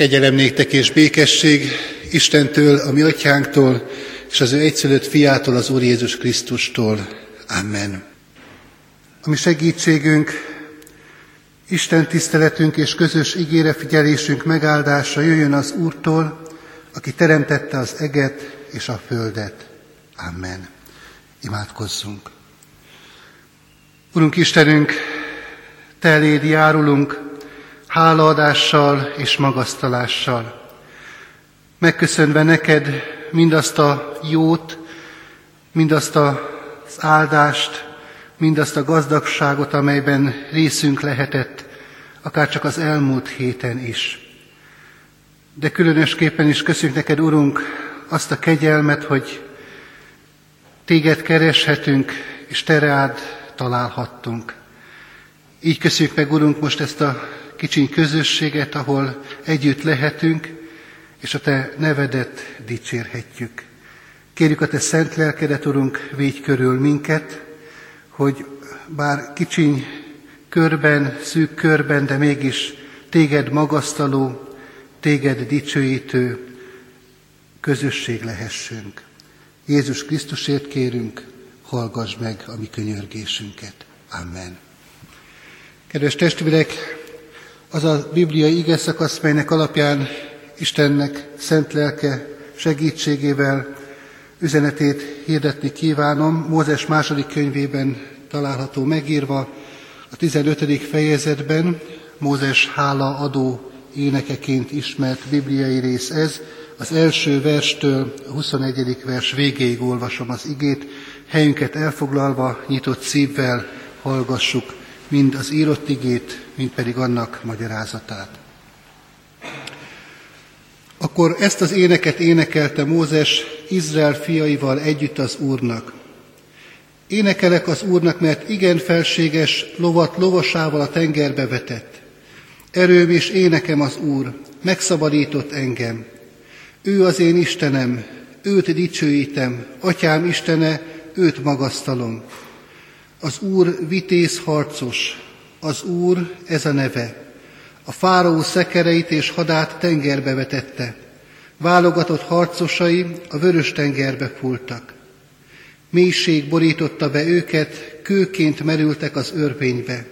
Kegyelem néktek és békesség Istentől, a mi atyánktól, és az ő egyszülött fiától, az Úr Jézus Krisztustól. Amen. A mi segítségünk, Isten tiszteletünk és közös ígére figyelésünk megáldása jöjjön az Úrtól, aki teremtette az eget és a földet. Amen. Imádkozzunk. Urunk Istenünk, Te eléd járulunk, hálaadással és magasztalással. Megköszönve neked mindazt a jót, mindazt az áldást, mindazt a gazdagságot, amelyben részünk lehetett, akár csak az elmúlt héten is. De különösképpen is köszönjük neked, Urunk, azt a kegyelmet, hogy téged kereshetünk, és te rád találhattunk. Így köszönjük meg, Urunk, most ezt a kicsiny közösséget, ahol együtt lehetünk, és a Te nevedet dicsérhetjük. Kérjük a Te szent lelkedet, Urunk, védj körül minket, hogy bár kicsiny körben, szűk körben, de mégis Téged magasztaló, Téged dicsőítő közösség lehessünk. Jézus Krisztusért kérünk, hallgass meg a mi könyörgésünket. Amen. Kedves testvérek, az a bibliai ige szakasz, melynek alapján Istennek szent lelke segítségével üzenetét hirdetni kívánom. Mózes második könyvében található megírva, a 15. fejezetben Mózes hála adó énekeként ismert bibliai rész ez. Az első verstől a 21. vers végéig olvasom az igét, helyünket elfoglalva, nyitott szívvel hallgassuk mind az írott igét, mind pedig annak magyarázatát. Akkor ezt az éneket énekelte Mózes Izrael fiaival együtt az Úrnak. Énekelek az Úrnak, mert igen felséges lovat lovasával a tengerbe vetett. Erőm és énekem az Úr, megszabadított engem. Ő az én Istenem, őt dicsőítem, atyám Istene, őt magasztalom. Az Úr vitéz harcos, az Úr ez a neve. A fáraó szekereit és hadát tengerbe vetette. Válogatott harcosai a vörös tengerbe fúltak. Mélység borította be őket, kőként merültek az örvénybe.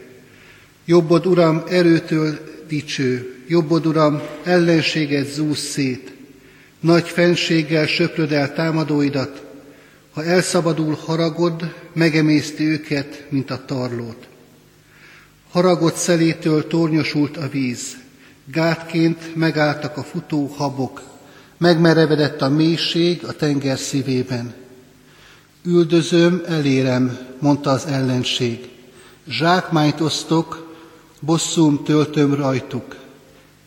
Jobbod, Uram, erőtől dicső, jobbod, Uram, ellenséget zúz szét. Nagy fenséggel söpröd el támadóidat, ha elszabadul haragod, megemészti őket, mint a tarlót. Haragod szelétől tornyosult a víz, gátként megálltak a futó habok, megmerevedett a mélység a tenger szívében. Üldözöm, elérem, mondta az ellenség. Zsákmányt osztok, bosszúm töltöm rajtuk.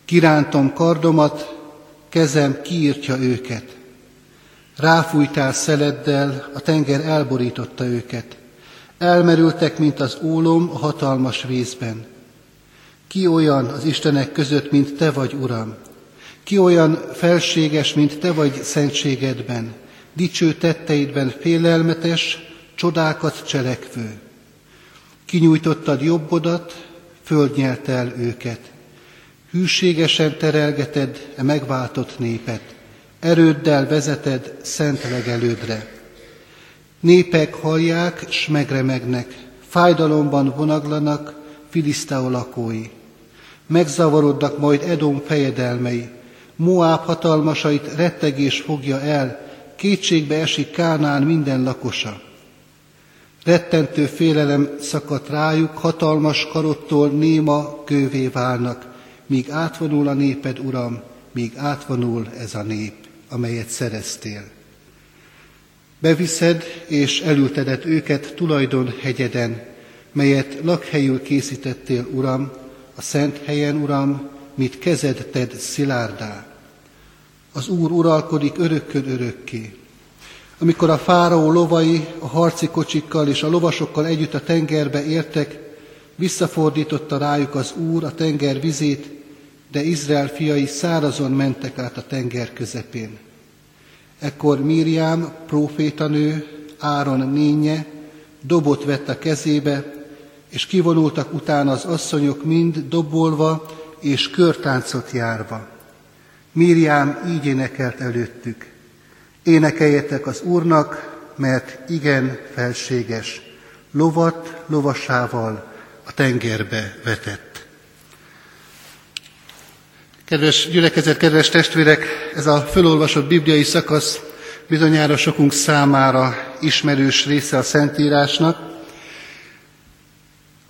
Kirántom kardomat, kezem kiírtja őket. Ráfújtál szeleddel, a tenger elborította őket. Elmerültek, mint az ólom a hatalmas vízben. Ki olyan az Istenek között, mint Te vagy, Uram? Ki olyan felséges, mint Te vagy szentségedben, dicső tetteidben félelmetes, csodákat cselekvő? Kinyújtottad jobbodat, földnyelt el őket. Hűségesen terelgeted e megváltott népet erőddel vezeted szent legelődre. Népek hallják, s megremegnek, fájdalomban vonaglanak Filiszteó lakói. Megzavarodnak majd Edom fejedelmei, Moáb hatalmasait rettegés fogja el, kétségbe esik Kánán minden lakosa. Rettentő félelem szakadt rájuk, hatalmas karottól néma kővé válnak, míg átvonul a néped, Uram, míg átvonul ez a nép amelyet szereztél. Beviszed és elültedett őket tulajdon hegyeden, melyet lakhelyül készítettél, Uram, a szent helyen, Uram, mit kezed ted szilárdá. Az Úr uralkodik örökkön örökké. Amikor a fáraó lovai a harci kocsikkal és a lovasokkal együtt a tengerbe értek, visszafordította rájuk az Úr a tenger vizét, de Izrael fiai szárazon mentek át a tenger közepén. Ekkor Miriam, profétanő, Áron nénye, dobot vett a kezébe, és kivonultak utána az asszonyok mind dobolva és körtáncot járva. Miriam így énekelt előttük. Énekeljetek az Úrnak, mert igen felséges, lovat lovasával a tengerbe vetett. Kedves gyülekezet, kedves testvérek, ez a fölolvasott bibliai szakasz bizonyára sokunk számára ismerős része a Szentírásnak.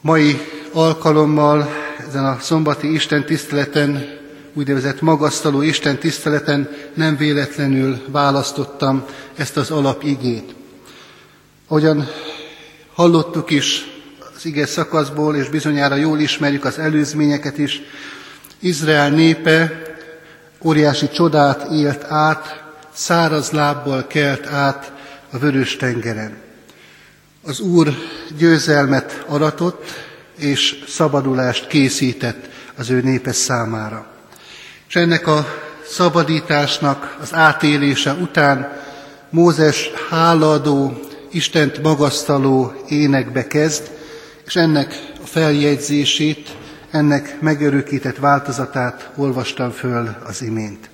Mai alkalommal ezen a szombati Isten tiszteleten, úgynevezett magasztaló Isten tiszteleten nem véletlenül választottam ezt az alapigét. Ahogyan hallottuk is az ige szakaszból, és bizonyára jól ismerjük az előzményeket is, Izrael népe óriási csodát élt át, száraz lábbal kelt át a vörös tengeren. Az Úr győzelmet aratott, és szabadulást készített az ő népe számára. És ennek a szabadításnak az átélése után Mózes háladó, Istent magasztaló énekbe kezd, és ennek a feljegyzését, ennek megörökített változatát olvastam föl az imént.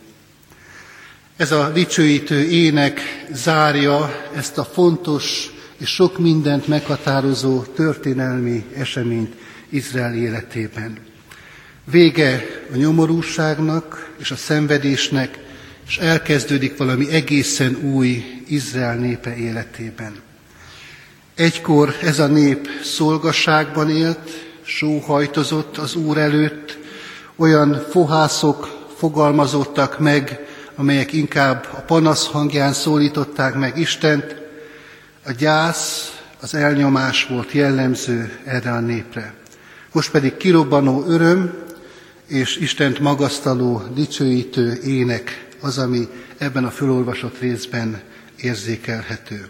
Ez a dicsőítő ének zárja ezt a fontos és sok mindent meghatározó történelmi eseményt Izrael életében. Vége a nyomorúságnak és a szenvedésnek, és elkezdődik valami egészen új Izrael népe életében. Egykor ez a nép szolgasságban élt, sóhajtozott az Úr előtt, olyan fohászok fogalmazottak meg, amelyek inkább a panasz hangján szólították meg Istent, a gyász, az elnyomás volt jellemző erre a népre. Most pedig kirobbanó öröm és Istent magasztaló, dicsőítő ének az, ami ebben a fölolvasott részben érzékelhető.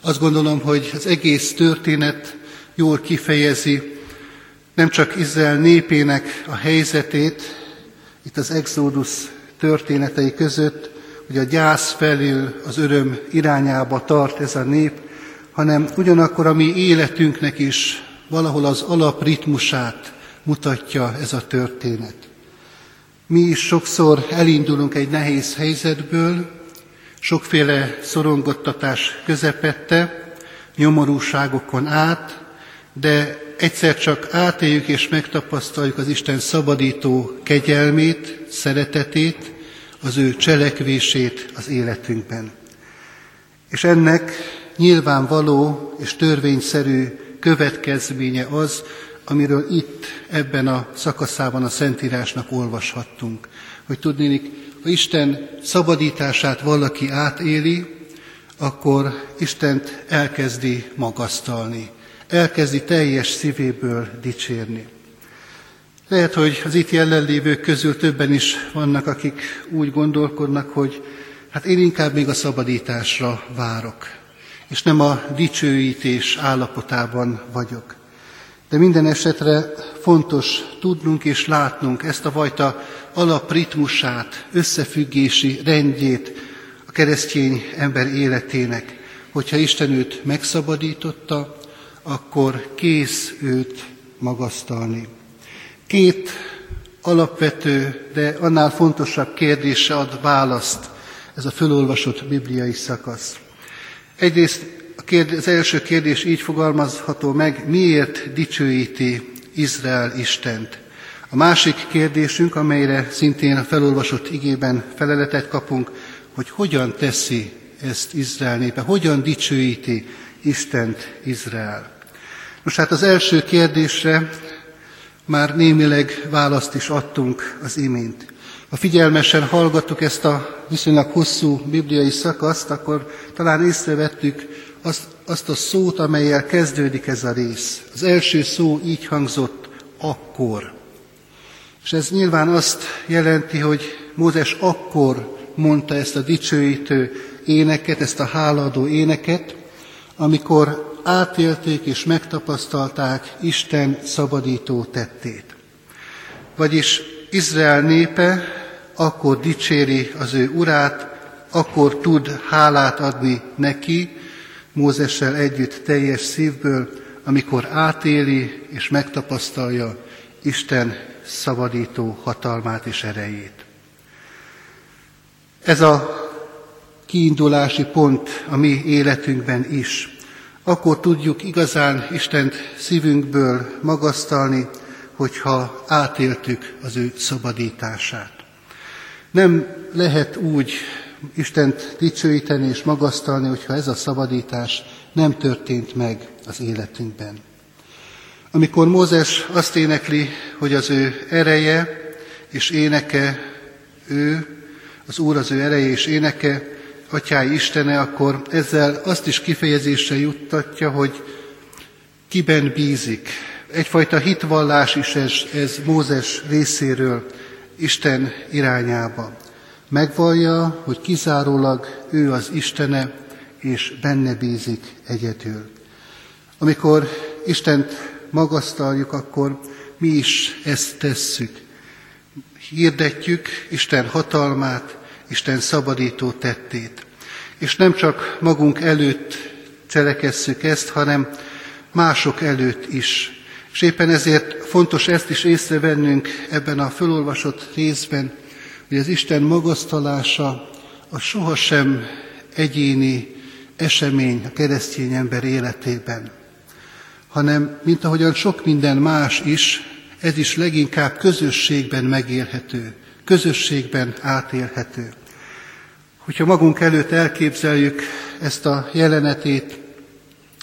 Azt gondolom, hogy az egész történet jól kifejezi nem csak Izrael népének a helyzetét, itt az Exodus történetei között, hogy a gyász felül az öröm irányába tart ez a nép, hanem ugyanakkor a mi életünknek is valahol az alapritmusát mutatja ez a történet. Mi is sokszor elindulunk egy nehéz helyzetből, sokféle szorongottatás közepette, nyomorúságokon át, de egyszer csak átéljük és megtapasztaljuk az Isten szabadító kegyelmét, szeretetét, az ő cselekvését az életünkben. És ennek nyilvánvaló és törvényszerű következménye az, amiről itt ebben a szakaszában a Szentírásnak olvashattunk. Hogy tudnélik, ha Isten szabadítását valaki átéli, akkor Istent elkezdi magasztalni, elkezdi teljes szívéből dicsérni. Lehet, hogy az itt jelenlévők közül többen is vannak, akik úgy gondolkodnak, hogy hát én inkább még a szabadításra várok, és nem a dicsőítés állapotában vagyok. De minden esetre fontos tudnunk és látnunk ezt a fajta alapritmusát, összefüggési rendjét a keresztény ember életének. Hogyha Isten őt megszabadította, akkor kész őt magasztalni. Két alapvető, de annál fontosabb kérdése ad választ ez a fölolvasott bibliai szakasz. Egyrészt az első kérdés így fogalmazható meg, miért dicsőíti Izrael Istent? A másik kérdésünk, amelyre szintén a felolvasott igében feleletet kapunk, hogy hogyan teszi ezt Izrael népe, hogyan dicsőíti Istent Izrael. Most hát az első kérdésre már némileg választ is adtunk az imént. Ha figyelmesen hallgattuk ezt a viszonylag hosszú bibliai szakaszt, akkor talán észrevettük azt, azt a szót, amelyel kezdődik ez a rész. Az első szó így hangzott, akkor. És ez nyilván azt jelenti, hogy Mózes akkor mondta ezt a dicsőítő éneket, ezt a háladó éneket, amikor átélték és megtapasztalták Isten szabadító tettét. Vagyis Izrael népe akkor dicséri az ő urát, akkor tud hálát adni neki, Mózessel együtt teljes szívből, amikor átéli és megtapasztalja Isten szabadító hatalmát és erejét. Ez a kiindulási pont a mi életünkben is. Akkor tudjuk igazán Istent szívünkből magasztalni, hogyha átéltük az ő szabadítását. Nem lehet úgy Istent dicsőíteni és magasztalni, hogyha ez a szabadítás nem történt meg az életünkben. Amikor Mózes azt énekli, hogy az ő ereje és éneke, ő, az Úr az ő ereje és éneke, atyái Istene, akkor ezzel azt is kifejezésre juttatja, hogy kiben bízik. Egyfajta hitvallás is ez, ez Mózes részéről Isten irányába. Megvallja, hogy kizárólag ő az Istene, és benne bízik egyedül. Amikor Istent magasztaljuk, akkor mi is ezt tesszük. Hirdetjük Isten hatalmát, Isten szabadító tettét. És nem csak magunk előtt cselekesszük ezt, hanem mások előtt is. És éppen ezért fontos ezt is észrevennünk ebben a fölolvasott részben, hogy az Isten magasztalása a sohasem egyéni esemény a keresztény ember életében, hanem mint ahogyan sok minden más is, ez is leginkább közösségben megélhető, közösségben átélhető. Hogyha magunk előtt elképzeljük ezt a jelenetét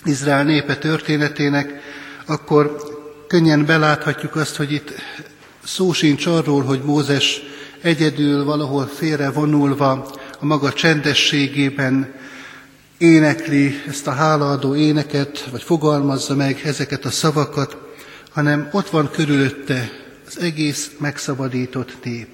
Izrael népe történetének, akkor könnyen beláthatjuk azt, hogy itt szó sincs arról, hogy Mózes egyedül valahol félre vonulva a maga csendességében énekli ezt a hálaadó éneket, vagy fogalmazza meg ezeket a szavakat, hanem ott van körülötte az egész megszabadított nép.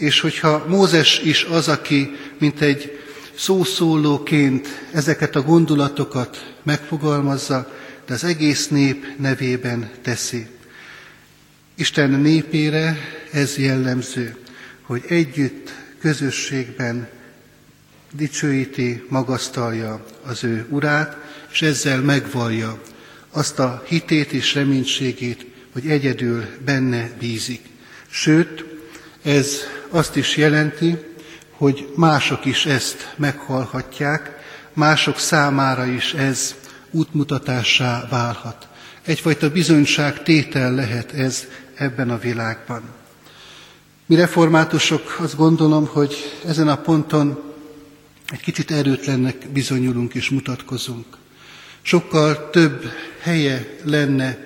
És hogyha Mózes is az, aki mint egy szószólóként ezeket a gondolatokat megfogalmazza, de az egész nép nevében teszi. Isten népére ez jellemző, hogy együtt, közösségben dicsőíti, magasztalja az ő urát, és ezzel megvallja azt a hitét és reménységét, hogy egyedül benne bízik. Sőt, ez azt is jelenti, hogy mások is ezt meghallhatják, mások számára is ez útmutatássá válhat. Egyfajta bizonyság tétel lehet ez ebben a világban. Mi reformátusok azt gondolom, hogy ezen a ponton egy kicsit erőtlennek bizonyulunk és mutatkozunk. Sokkal több helye lenne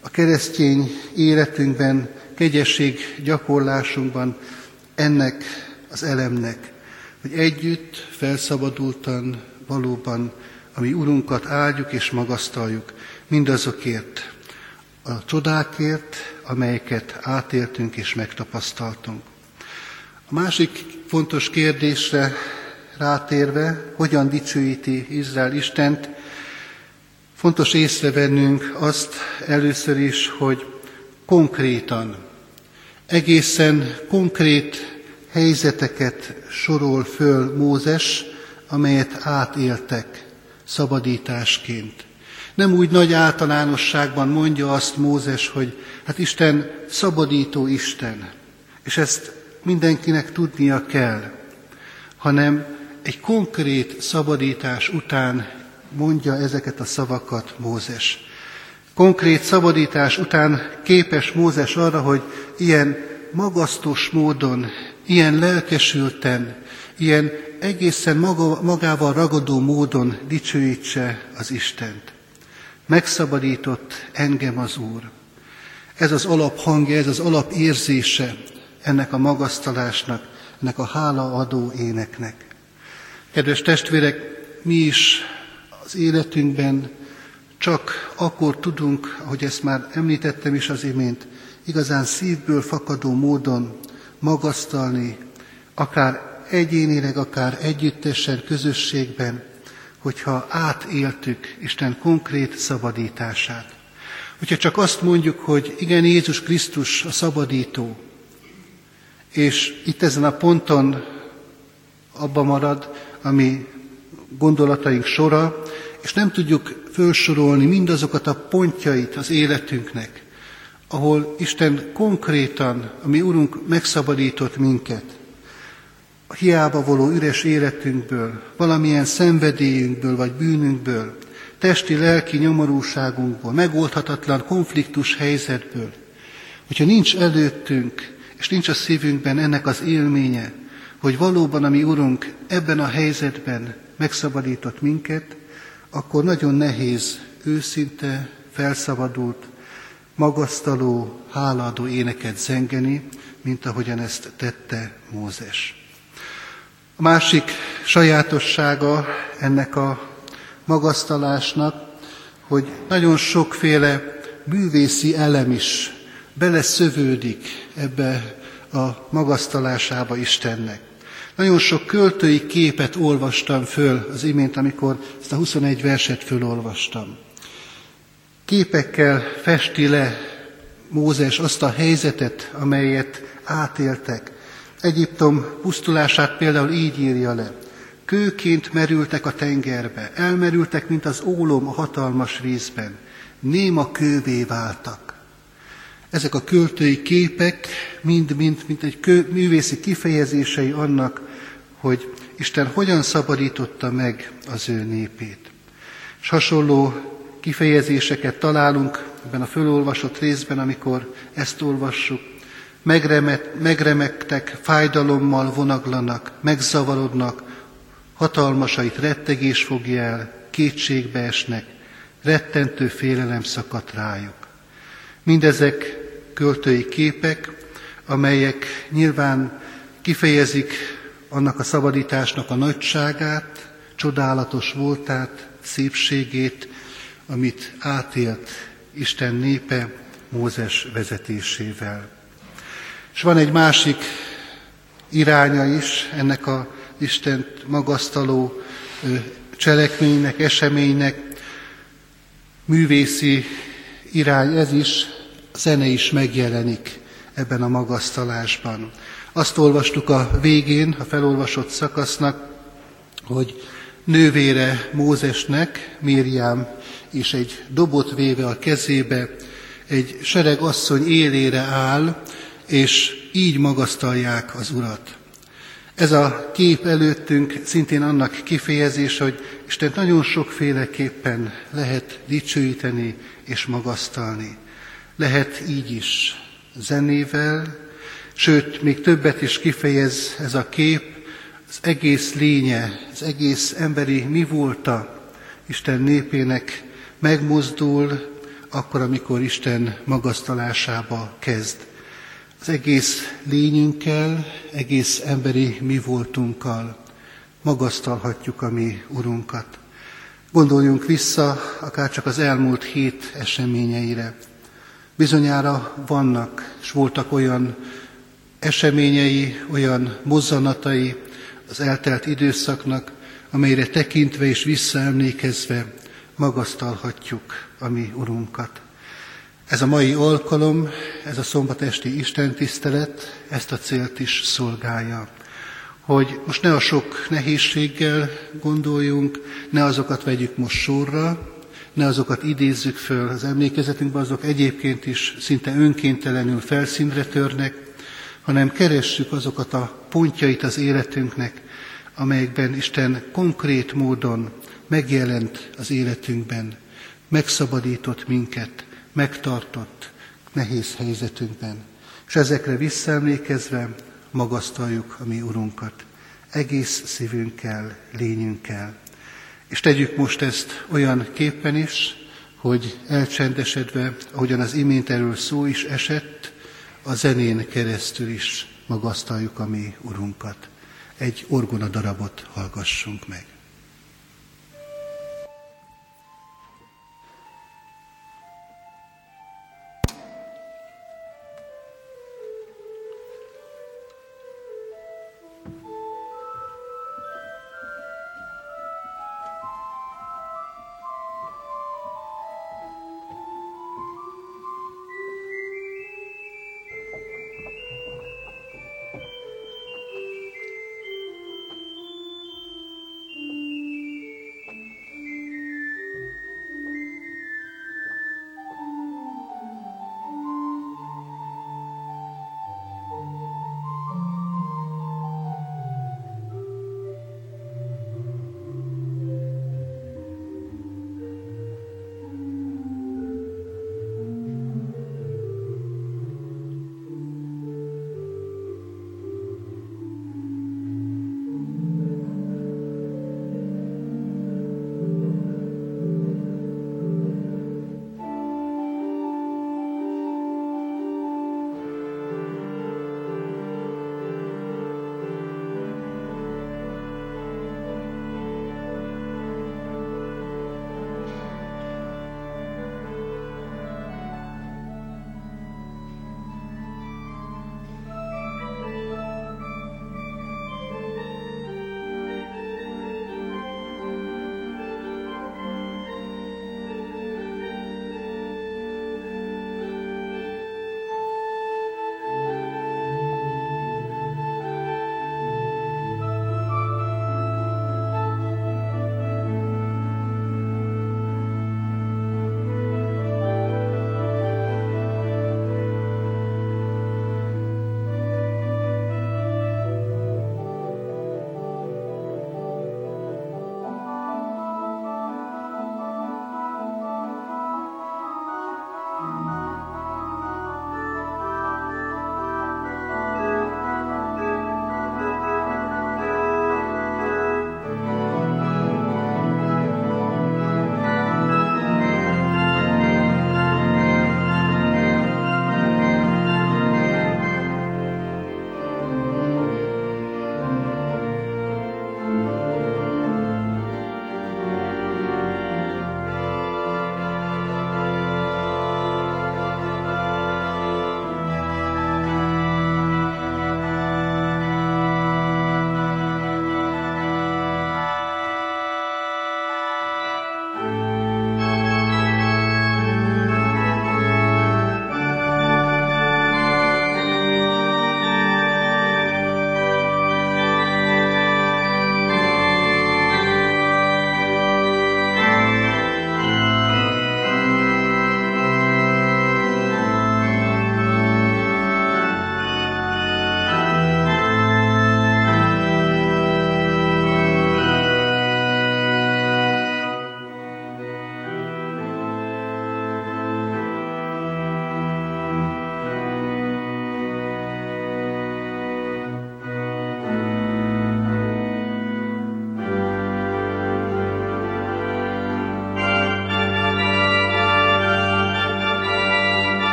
a keresztény életünkben, kegyesség gyakorlásunkban ennek az elemnek, hogy együtt, felszabadultan, valóban a mi Urunkat áldjuk és magasztaljuk mindazokért, a csodákért, amelyeket átéltünk és megtapasztaltunk. A másik fontos kérdésre rátérve, hogyan dicsőíti Izrael Istent, fontos észrevennünk azt először is, hogy konkrétan, egészen konkrét helyzeteket sorol föl Mózes, amelyet átéltek szabadításként. Nem úgy nagy általánosságban mondja azt Mózes, hogy hát Isten szabadító Isten, és ezt mindenkinek tudnia kell, hanem egy konkrét szabadítás után mondja ezeket a szavakat Mózes. Konkrét szabadítás után képes Mózes arra, hogy ilyen magasztos módon, ilyen lelkesülten, ilyen egészen maga, magával ragadó módon dicsőítse az Istent. Megszabadított engem az Úr. Ez az alaphangja, ez az alapérzése ennek a magasztalásnak, ennek a hálaadó éneknek. Kedves testvérek, mi is az életünkben csak akkor tudunk, ahogy ezt már említettem is az imént, igazán szívből fakadó módon magasztalni, akár egyénileg, akár együttesen, közösségben, hogyha átéltük Isten konkrét szabadítását. Hogyha csak azt mondjuk, hogy igen, Jézus Krisztus a szabadító, és itt ezen a ponton abba marad, ami gondolataink sora, és nem tudjuk felsorolni mindazokat a pontjait az életünknek, ahol Isten konkrétan, ami Urunk megszabadított minket, a hiába voló üres életünkből, valamilyen szenvedélyünkből vagy bűnünkből, testi, lelki nyomorúságunkból, megoldhatatlan konfliktus helyzetből, hogyha nincs előttünk, és nincs a szívünkben ennek az élménye, hogy valóban a mi Urunk ebben a helyzetben megszabadított minket, akkor nagyon nehéz őszinte, felszabadult, magasztaló, hálaadó éneket zengeni, mint ahogyan ezt tette Mózes. A másik sajátossága ennek a magasztalásnak, hogy nagyon sokféle művészi elem is beleszövődik ebbe a magasztalásába Istennek. Nagyon sok költői képet olvastam föl az imént, amikor ezt a 21 verset fölolvastam. Képekkel festi le Mózes azt a helyzetet, amelyet átéltek. Egyiptom pusztulását például így írja le. Kőként merültek a tengerbe, elmerültek, mint az ólom a hatalmas vízben. Néma kővé váltak. Ezek a költői képek mind-mind, mint egy kő, művészi kifejezései annak, hogy Isten hogyan szabadította meg az ő népét. És hasonló kifejezéseket találunk ebben a fölolvasott részben, amikor ezt olvassuk. Megremet, megremektek, fájdalommal vonaglanak, megzavarodnak, hatalmasait rettegés fogja el, kétségbe esnek, rettentő félelem szakadt rájuk. Mindezek költői képek, amelyek nyilván kifejezik annak a szabadításnak a nagyságát, csodálatos voltát, szépségét, amit átélt Isten népe Mózes vezetésével. És van egy másik iránya is ennek a Istent magasztaló cselekménynek, eseménynek, művészi irány ez is, zene is megjelenik ebben a magasztalásban. Azt olvastuk a végén, a felolvasott szakasznak, hogy nővére Mózesnek, Miriam és egy dobot véve a kezébe, egy sereg asszony élére áll, és így magasztalják az Urat. Ez a kép előttünk szintén annak kifejezés, hogy Isten nagyon sokféleképpen lehet dicsőíteni és magasztalni. Lehet így is zenével, sőt, még többet is kifejez ez a kép, az egész lénye, az egész emberi mi volta Isten népének megmozdul, akkor, amikor Isten magasztalásába kezd. Az egész lényünkkel, egész emberi mi voltunkkal magasztalhatjuk a mi Urunkat. Gondoljunk vissza akár csak az elmúlt hét eseményeire. Bizonyára vannak, és voltak olyan eseményei, olyan mozzanatai az eltelt időszaknak, amelyre tekintve és visszaemlékezve magasztalhatjuk a mi Urunkat. Ez a mai alkalom, ez a szombatesti istentisztelet ezt a célt is szolgálja. Hogy most ne a sok nehézséggel gondoljunk, ne azokat vegyük most sorra, ne azokat idézzük föl az emlékezetünkbe, azok egyébként is szinte önkéntelenül felszínre törnek, hanem keressük azokat a pontjait az életünknek, amelyekben Isten konkrét módon megjelent az életünkben, megszabadított minket, megtartott nehéz helyzetünkben. És ezekre visszaemlékezve magasztaljuk a mi Urunkat egész szívünkkel, lényünkkel. És tegyük most ezt olyan képpen is, hogy elcsendesedve, ahogyan az imént erről szó is esett, a zenén keresztül is magasztaljuk a mi Urunkat. Egy orgona darabot hallgassunk meg.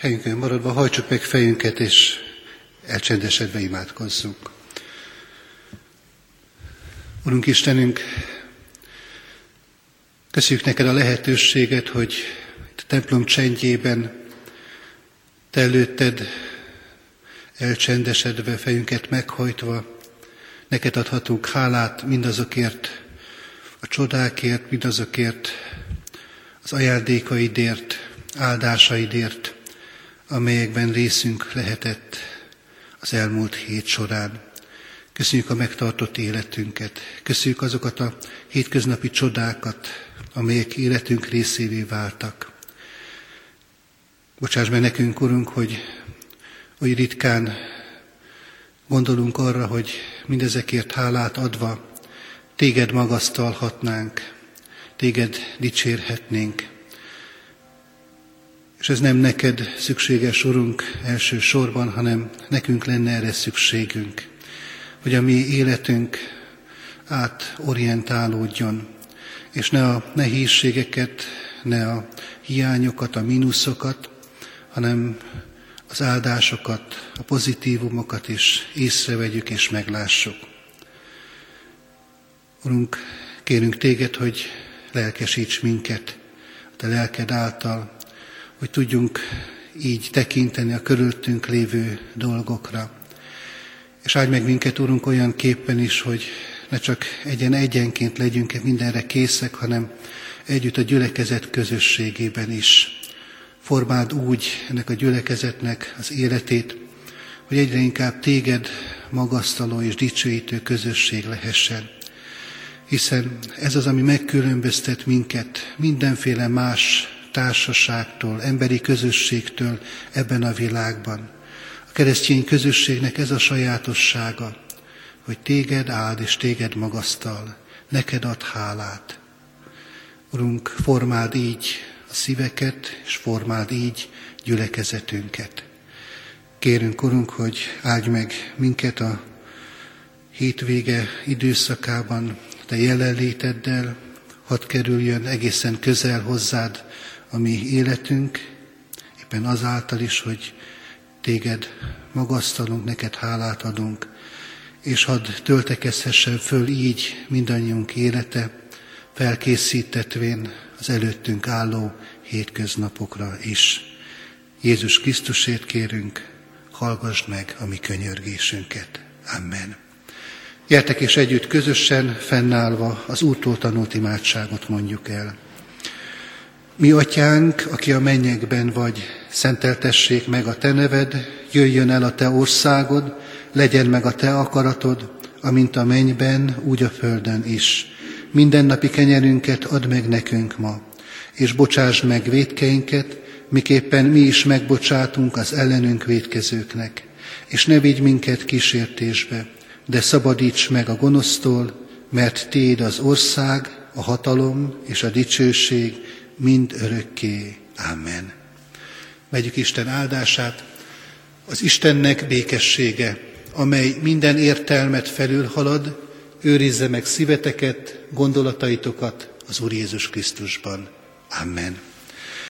Helyünkön maradva hajtsuk meg fejünket, és elcsendesedve imádkozzunk. Urunk Istenünk, köszönjük neked a lehetőséget, hogy a templom csendjében te előtted elcsendesedve, fejünket meghajtva, neked adhatunk hálát mindazokért, a csodákért, mindazokért, az ajándékaidért, áldásaidért, amelyekben részünk lehetett az elmúlt hét során. Köszönjük a megtartott életünket, köszönjük azokat a hétköznapi csodákat, amelyek életünk részévé váltak. Bocsáss meg nekünk, Urunk, hogy oly ritkán gondolunk arra, hogy mindezekért hálát adva téged magasztalhatnánk, téged dicsérhetnénk. És ez nem neked szükséges, Urunk, elsősorban, hanem nekünk lenne erre szükségünk, hogy a mi életünk átorientálódjon, és ne a nehézségeket, ne a hiányokat, a mínuszokat, hanem az áldásokat, a pozitívumokat is észrevegyük és meglássuk. Urunk, kérünk téged, hogy lelkesíts minket a te lelked által, hogy tudjunk így tekinteni a körülöttünk lévő dolgokra. És áldj meg minket, Úrunk, olyan képpen is, hogy ne csak egyen egyenként legyünk mindenre készek, hanem együtt a gyülekezet közösségében is. Formáld úgy ennek a gyülekezetnek az életét, hogy egyre inkább téged magasztaló és dicsőítő közösség lehessen. Hiszen ez az, ami megkülönböztet minket mindenféle más társaságtól, emberi közösségtől ebben a világban. A keresztény közösségnek ez a sajátossága, hogy téged áld és téged magasztal, neked ad hálát. Urunk, formáld így a szíveket, és formáld így gyülekezetünket. Kérünk, Urunk, hogy áldj meg minket a hétvége időszakában, te jelenléteddel, hadd kerüljön egészen közel hozzád a mi életünk, éppen azáltal is, hogy téged magasztalunk, neked hálát adunk, és hadd töltekezhessen föl így mindannyiunk élete, felkészítetvén az előttünk álló hétköznapokra is. Jézus Krisztusért kérünk, hallgass meg a mi könyörgésünket. Amen. Gyertek és együtt közösen, fennállva az Úrtól tanult imádságot mondjuk el. Mi atyánk, aki a mennyekben vagy, szenteltessék meg a te neved, jöjjön el a te országod, legyen meg a te akaratod, amint a mennyben, úgy a földön is. Mindennapi kenyerünket add meg nekünk ma, és bocsásd meg védkeinket, miképpen mi is megbocsátunk az ellenünk védkezőknek. És ne vigy minket kísértésbe, de szabadíts meg a gonosztól, mert Téd az ország, a hatalom és a dicsőség mind örökké. Amen. Megyük Isten áldását, az Istennek békessége, amely minden értelmet felülhalad, őrizze meg szíveteket, gondolataitokat az Úr Jézus Krisztusban. Amen.